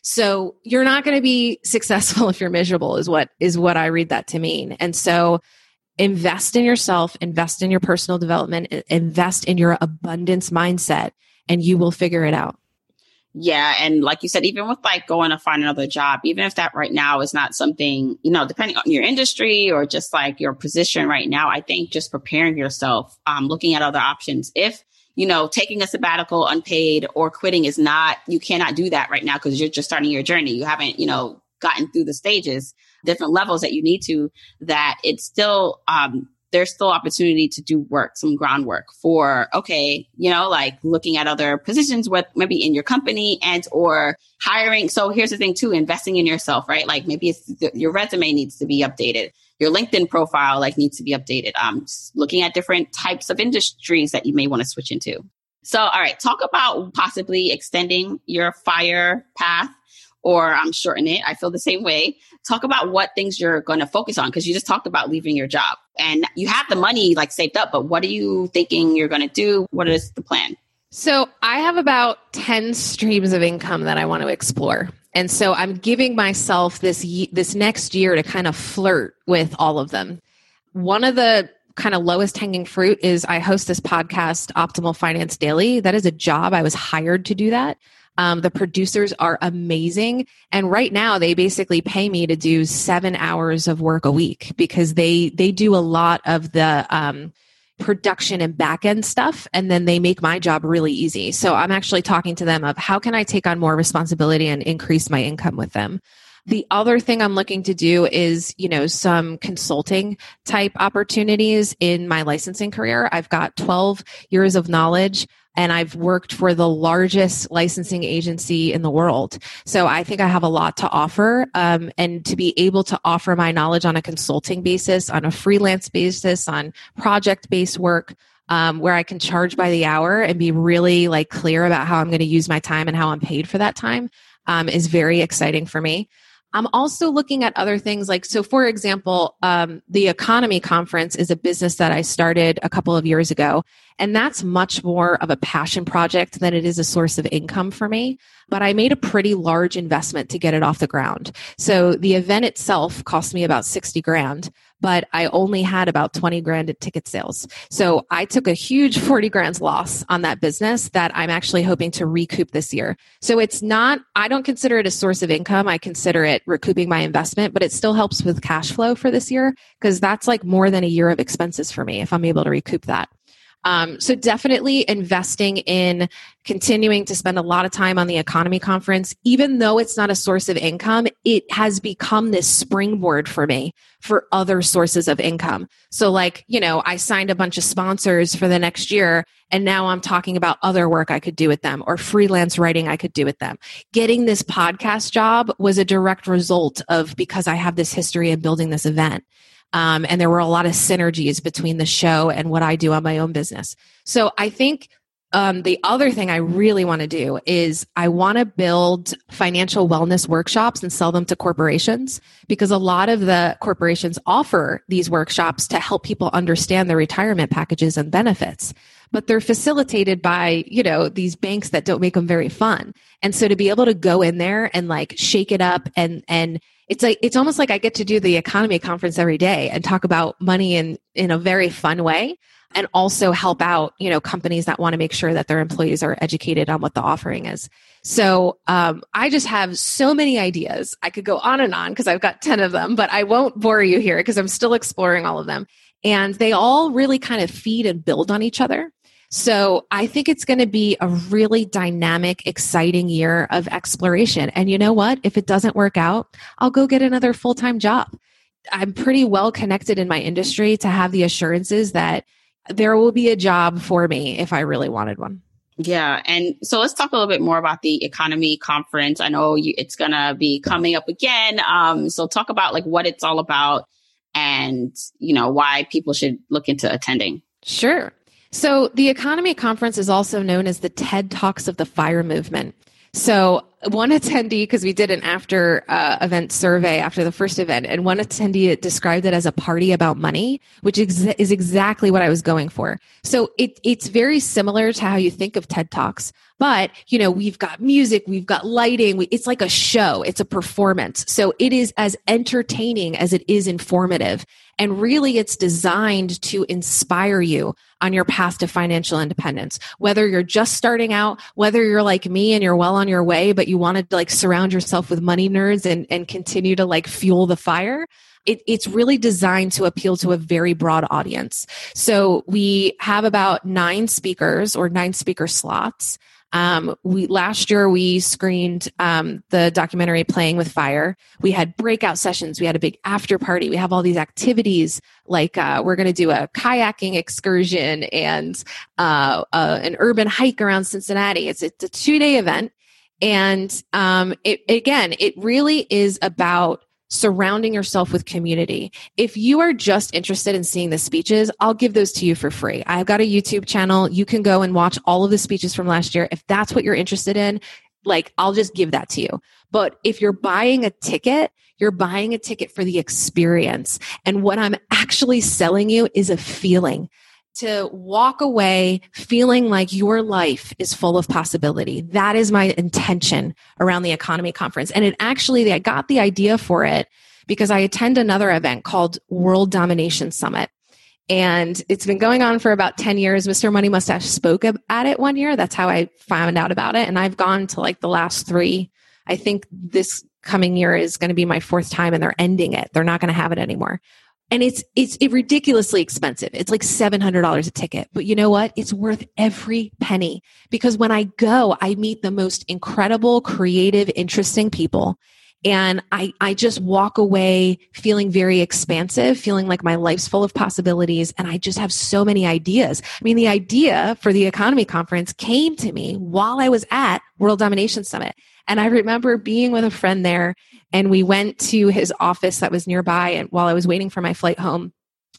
[SPEAKER 5] So you're not going to be successful if you're miserable is what is what I read that to mean. And so invest in yourself, invest in your personal development, invest in your abundance mindset and you will figure it out.
[SPEAKER 1] Yeah. And like you said, even with like going to find another job, even if that right now is not something, you know, depending on your industry or just like your position right now, I think just preparing yourself, um, looking at other options. If, you know, taking a sabbatical unpaid or quitting is not, you cannot do that right now because you're just starting your journey. You haven't, you know, gotten through the stages, different levels that you need to, that it's still, um, there's still opportunity to do work, some groundwork for, okay, you know, like looking at other positions with maybe in your company and or hiring. So here's the thing too, investing in yourself, right? Like maybe it's your resume needs to be updated. Your LinkedIn profile like needs to be updated. Um, looking at different types of industries that you may want to switch into. So, all right, talk about possibly extending your fire path or I'm shorten it. I feel the same way. Talk about what things you're going to focus on because you just talked about leaving your job and you have the money like saved up, but what are you thinking you're going to do? What is the plan?
[SPEAKER 5] So I have about 10 streams of income that I want to explore. And so I'm giving myself this this next year to kind of flirt with all of them. One of the kind of lowest hanging fruit is I host this podcast Optimal Finance Daily. That is a job I was hired to do that. Um, the producers are amazing. And right now they basically pay me to do seven hours of work a week because they, they do a lot of the, um, production and back end stuff and then they make my job really easy. So i'm actually talking to them of how can i take on more responsibility and increase my income with them. The other thing i'm looking to do is you know some consulting type opportunities in my licensing career. I've got 12 years of knowledge and I've worked for the largest licensing agency in the world. So I think I have a lot to offer. Um, and to be able to offer my knowledge on a consulting basis, on a freelance basis, on project based work, um, where I can charge by the hour and be really like clear about how I'm going to use my time and how I'm paid for that time um, is very exciting for me. I'm also looking at other things like, so for example, um, the EconoMe Conference is a business that I started a couple of years ago. And that's much more of a passion project than it is a source of income for me. But I made a pretty large investment to get it off the ground. So the event itself cost me about 60 grand. But I only had about 20 grand in ticket sales. So I took a huge 40 grand loss on that business that I'm actually hoping to recoup this year. So it's not, I don't consider it a source of income. I consider it recouping my investment, but it still helps with cash flow for this year because that's like more than a year of expenses for me if I'm able to recoup that. Um, so definitely investing in continuing to spend a lot of time on the EconoMe conference, even though it's not a source of income, it has become this springboard for me for other sources of income. So like, you know, I signed a bunch of sponsors for the next year and now I'm talking about other work I could do with them or freelance writing I could do with them. Getting this podcast job was a direct result of because I have this history of building this event. Um, and there were a lot of synergies between the show and what I do on my own business. So I think um, the other thing I really want to do is I want to build financial wellness workshops and sell them to corporations because a lot of the corporations offer these workshops to help people understand their retirement packages and benefits. But they're facilitated by, you know, these banks that don't make them very fun. And so to be able to go in there and like shake it up and, and it's like it's almost like I get to do the EconoMe conference every day and talk about money in in a very fun way and also help out you know companies that want to make sure that their employees are educated on what the offering is so um, i just have so many ideas i could go on and on because i've got 10 of them but i won't bore you here because i'm still exploring all of them and they all really kind of feed and build on each other so I think it's going to be a really dynamic, exciting year of exploration. And you know what? If it doesn't work out, I'll go get another full time job. I'm pretty well connected in my industry to have the assurances that there will be a job for me if I really wanted one.
[SPEAKER 1] Yeah. And so let's talk a little bit more about the EconoMe conference. I know you, it's going to be coming up again. Um, so talk about like what it's all about and, you know, why people should look into attending.
[SPEAKER 5] Sure. So, the EconoMe Conference is also known as the TED Talks of the FIRE movement. So, one attendee, because we did an after uh, event survey after the first event, and one attendee described it as a party about money, which ex- is exactly what I was going for. So, it, it's very similar to how you think of TED Talks, but you know, we've got music, we've got lighting, we, it's like a show, it's a performance. So, it is as entertaining as it is informative. And really, it's designed to inspire you on your path to financial independence. Whether you're just starting out, whether you're like me and you're well on your way, but you want to like surround yourself with money nerds and, and continue to like fuel the fire. It, it's really designed to appeal to a very broad audience. So we have about nine speakers or nine speaker slots. Um, we last year we screened um, the documentary Playing with Fire. We had breakout sessions. We had a big after party. We have all these activities like uh, we're going to do a kayaking excursion and uh, uh, an urban hike around Cincinnati. It's it's a two day event, and um, it, again, it really is about surrounding yourself with community. If you are just interested in seeing the speeches, I'll give those to you for free. I've got a YouTube channel. You can go and watch all of the speeches from last year. If that's what you're interested in, like I'll just give that to you. But if you're buying a ticket, you're buying a ticket for the experience. And what I'm actually selling you is a feeling to walk away feeling like your life is full of possibility. That is my intention around the EconoMe conference. And it actually, I got the idea for it because I attend another event called World Domination Summit. And it's been going on for about 10 years. Mr. Money Mustache spoke at it one year. That's how I found out about it. And I've gone to like the last three. I think this coming year is going to be my fourth time and they're ending it. They're not going to have it anymore and it's it's it ridiculously expensive. It's like seven hundred dollars a ticket, but you know what? It's worth every penny because when I go, I meet the most incredible, creative, interesting people, and I I just walk away feeling very expansive, feeling like my life's full of possibilities, and I just have so many ideas. I mean, the idea for the EconoMe conference came to me while I was at World Domination Summit, and I remember being with a friend there and we went to his office that was nearby and while I was waiting for my flight home.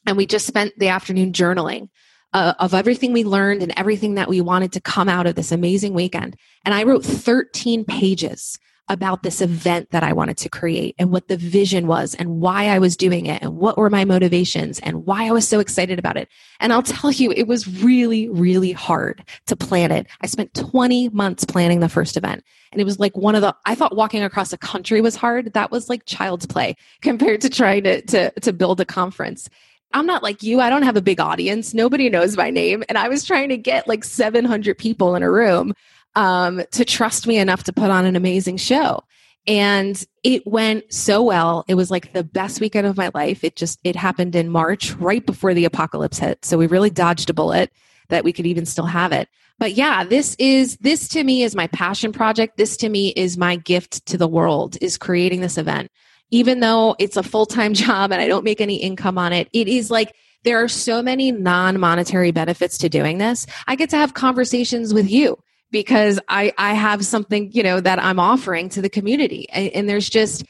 [SPEAKER 5] And we just spent the afternoon journaling uh, of everything we learned and everything that we wanted to come out of this amazing weekend. And I wrote 13 pages about this event that I wanted to create and what the vision was and why I was doing it and what were my motivations and why I was so excited about it. And I'll tell you, it was really, really hard to plan it. I spent 20 months planning the first event. And it was like one of the, I thought walking across a country was hard. That was like child's play compared to trying to, to, to build a conference. I'm not like you. I don't have a big audience. Nobody knows my name. And I was trying to get like 700 people in a room um, to trust me enough to put on an amazing show. And it went so well. It was like the best weekend of my life. It just, it happened in March, right before the apocalypse hit. So we really dodged a bullet that we could even still have it. But yeah, this is, this to me is my passion project. This to me is my gift to the world is creating this event. Even though it's a full time job and I don't make any income on it, it is like, there are so many non monetary benefits to doing this. I get to have conversations with you because I, I have something, you know, that I'm offering to the community. And, and there's just,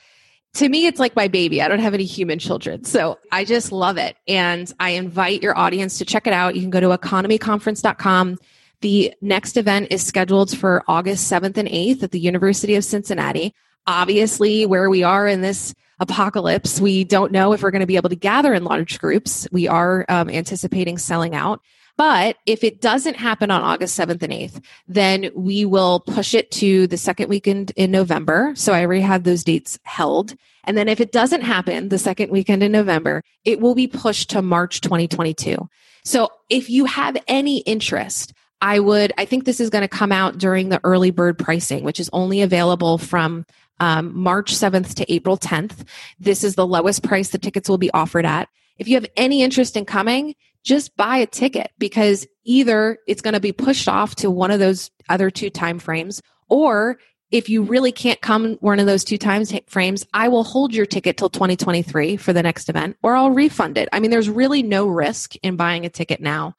[SPEAKER 5] to me, it's like my baby. I don't have any human children. So I just love it. And I invite your audience to check it out. You can go to economeconference.com. The next event is scheduled for August 7th and 8th at the University of Cincinnati. Obviously, where we are in this apocalypse, we don't know if we're going to be able to gather in large groups. We are um, anticipating selling out. But if it doesn't happen on August 7th and 8th, then we will push it to the second weekend in November. So I already have those dates held. And then if it doesn't happen the second weekend in November, it will be pushed to March 2022. So if you have any interest, I would, I think this is going to come out during the early bird pricing, which is only available from um, March 7th to April 10th. This is the lowest price the tickets will be offered at. If you have any interest in coming, just buy a ticket because either it's going to be pushed off to one of those other two time frames or if you really can't come one of those two time frames, I will hold your ticket till 2023 for the next event or I'll refund it. I mean, there's really no risk in buying a ticket now,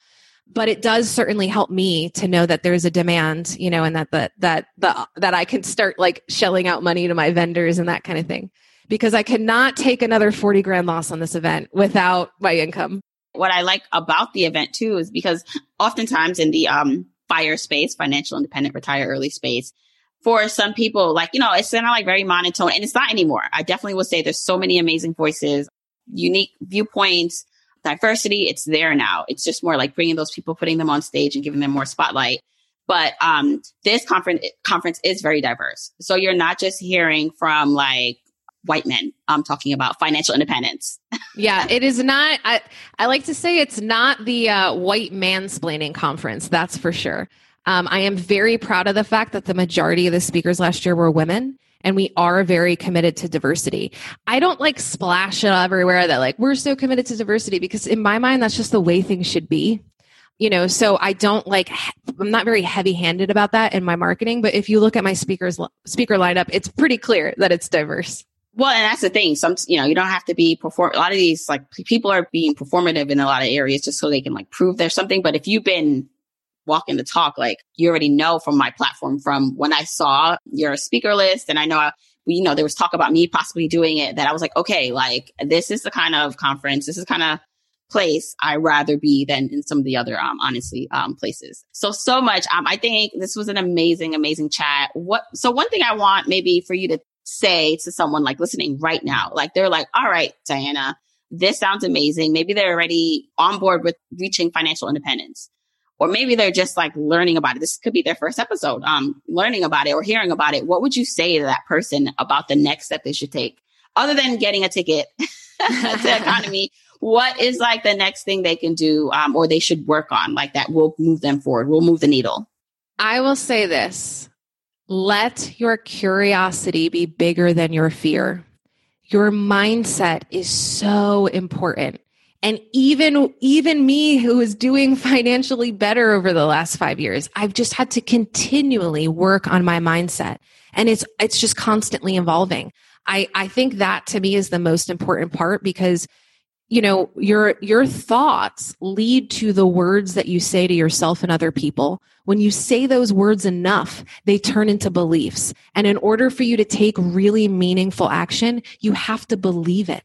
[SPEAKER 5] but it does certainly help me to know that there's a demand, you know, and that, that, that, the, that I can start like shelling out money to my vendors and that kind of thing because I cannot take another 40 grand loss on this event without my income
[SPEAKER 1] what I like about the event too is because oftentimes in the um, fire space, financial independent retire early space, for some people, like, you know, it's kind of like very monotone and it's not anymore. I definitely will say there's so many amazing voices, unique viewpoints, diversity. It's there now. It's just more like bringing those people, putting them on stage and giving them more spotlight. But um, this conference conference is very diverse. So you're not just hearing from like white men. I'm talking about financial independence.
[SPEAKER 5] yeah, it is not. I, I like to say it's not the uh, white mansplaining conference. That's for sure. Um, I am very proud of the fact that the majority of the speakers last year were women. And we are very committed to diversity. I don't like splash it everywhere that like we're so committed to diversity because in my mind that's just the way things should be you know so i don't like i'm not very heavy handed about that in my marketing but if you look at my speakers speaker lineup it's pretty clear that it's diverse
[SPEAKER 1] well, and that's the thing. Some, you know, you don't have to be perform. A lot of these, like, people are being performative in a lot of areas just so they can like prove there's something. But if you've been walking the talk, like, you already know from my platform, from when I saw your speaker list, and I know, I, you know, there was talk about me possibly doing it. That I was like, okay, like, this is the kind of conference, this is kind of place I rather be than in some of the other, um, honestly, um, places. So, so much. Um, I think this was an amazing, amazing chat. What, so one thing I want maybe for you to say to someone like listening right now, like they're like, all right, Diana, this sounds amazing. Maybe they're already on board with reaching financial independence. Or maybe they're just like learning about it. This could be their first episode, um, learning about it or hearing about it. What would you say to that person about the next step they should take? Other than getting a ticket to EconoMe, what is like the next thing they can do um, or they should work on like that will move them forward, will move the needle?
[SPEAKER 5] I will say this let your curiosity be bigger than your fear. Your mindset is so important. And even, even me who is doing financially better over the last five years, I've just had to continually work on my mindset. And it's, it's just constantly evolving. I, I think that to me is the most important part because you know your your thoughts lead to the words that you say to yourself and other people. When you say those words enough they turn into beliefs. And in order for you to take really meaningful action you have to believe it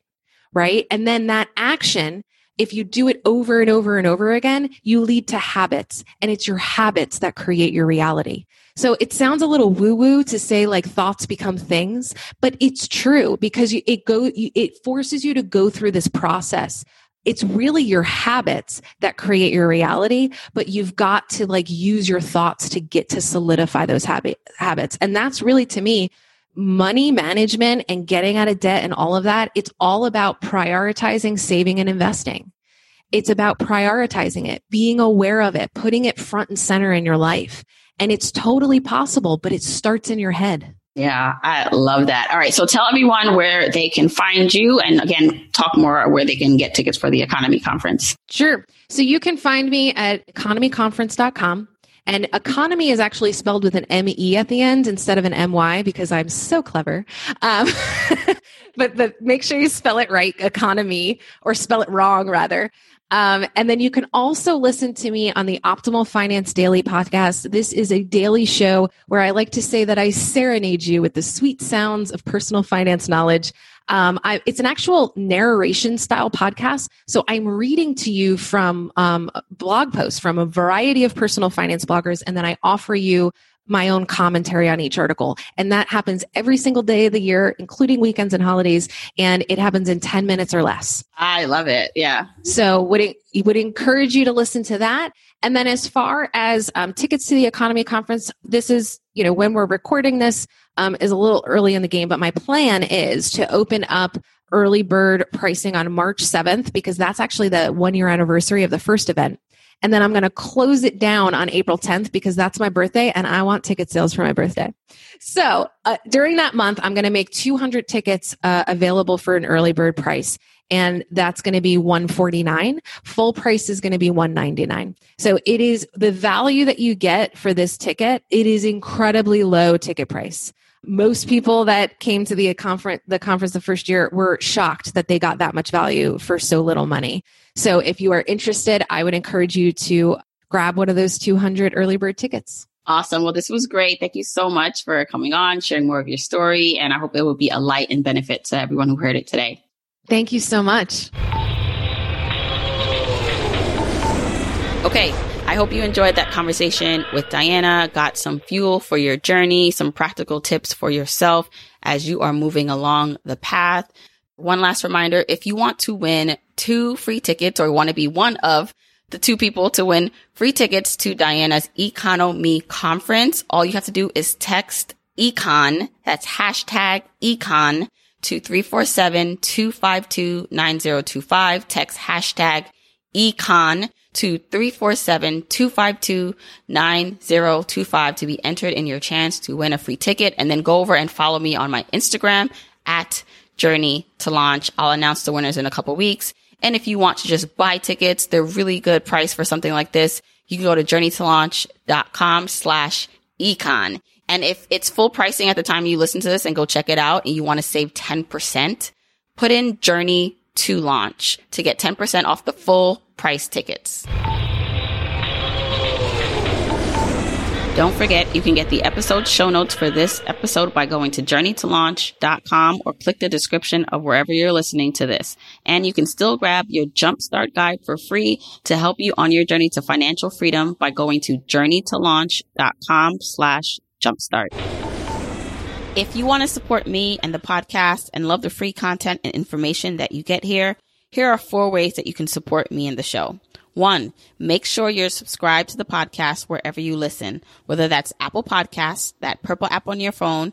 [SPEAKER 5] right? And then that action If you do it over and over and over again, you lead to habits and it's your habits that create your reality. So it sounds a little woo woo to say like thoughts become things, but it's true because it go, it forces you to go through this process it's really your habits that create your reality, but you've got to like use your thoughts to get to solidify those habit, habits. And that's really to me, money management and getting out of debt and all of that. It's all about prioritizing, saving and investing. It's about prioritizing it, being aware of it, putting it front and center in your life. And it's totally possible, but it starts in your head.
[SPEAKER 1] Yeah, I love that. All right. So tell everyone where they can find you and again, talk more where they can get tickets for the EconoMe conference.
[SPEAKER 5] Sure. So you can find me at economeconference.com. And EconoMe is actually spelled with an M-E at the end instead of an M-Y because I'm so clever. Um, but, but make sure you spell it right, EconoMe, or spell it wrong rather. Um, and then you can also listen to me on the Optimal Finance Daily podcast. This is a daily show where I like to say that I serenade you with the sweet sounds of personal finance knowledge. Um, I, it's an actual narration style podcast. So I'm reading to you from um, blog posts from a variety of personal finance bloggers, and then I offer you my own commentary on each article. And that happens every single day of the year, including weekends and holidays. And it happens in 10 minutes or less.
[SPEAKER 1] I love it. Yeah.
[SPEAKER 5] So would it, would encourage you to listen to that. And then as far as um, tickets to the EconoMe conference, this is, you know, when we're recording this um, is a little early in the game, but my plan is to open up early bird pricing on March 7th because that's actually the one year anniversary of the first event. And then I'm going to close it down on April 10th because that's my birthday and I want ticket sales for my birthday. So uh, during that month, I'm going to make 200 tickets uh, available for an early bird price. And that's going to be 149. Full price is going to be 199. So it is the value that you get for this ticket. It is incredibly low ticket price most people that came to the conference the conference the first year were shocked that they got that much value for so little money. So if you are interested, I would encourage you to grab one of those 200 early bird tickets.
[SPEAKER 1] Awesome. Well, this was great. Thank you so much for coming on, sharing more of your story, and I hope it will be a light and benefit to everyone who heard it today.
[SPEAKER 5] Thank you so much.
[SPEAKER 1] Okay, I hope you enjoyed that conversation with Diana, got some fuel for your journey, some practical tips for yourself as you are moving along the path. One last reminder, if you want to win two free tickets or want to be one of the two people to win free tickets to Diana's EconoMe conference, all you have to do is text econ, that's hashtag econ to 347-252-9025. Text hashtag econ to 347-252-9025 to be entered in your chance to win a free ticket and then go over and follow me on my Instagram at journey to launch. I'll announce the winners in a couple weeks. And if you want to just buy tickets, they're really good price for something like this. You can go to journeytolaunch.com slash econ. And if it's full pricing at the time you listen to this and go check it out and you want to save 10%, put in journey to launch to get 10% off the full price tickets. Don't forget, you can get the episode show notes for this episode by going to journeytolaunch.com or click the description of wherever you're listening to this. And you can still grab your jumpstart guide for free to help you on your journey to financial freedom by going to journeytolaunch.com slash jumpstart. If you want to support me and the podcast and love the free content and information that you get here, here are four ways that you can support me and the show. One, make sure you're subscribed to the podcast wherever you listen, whether that's Apple Podcasts, that purple app on your phone,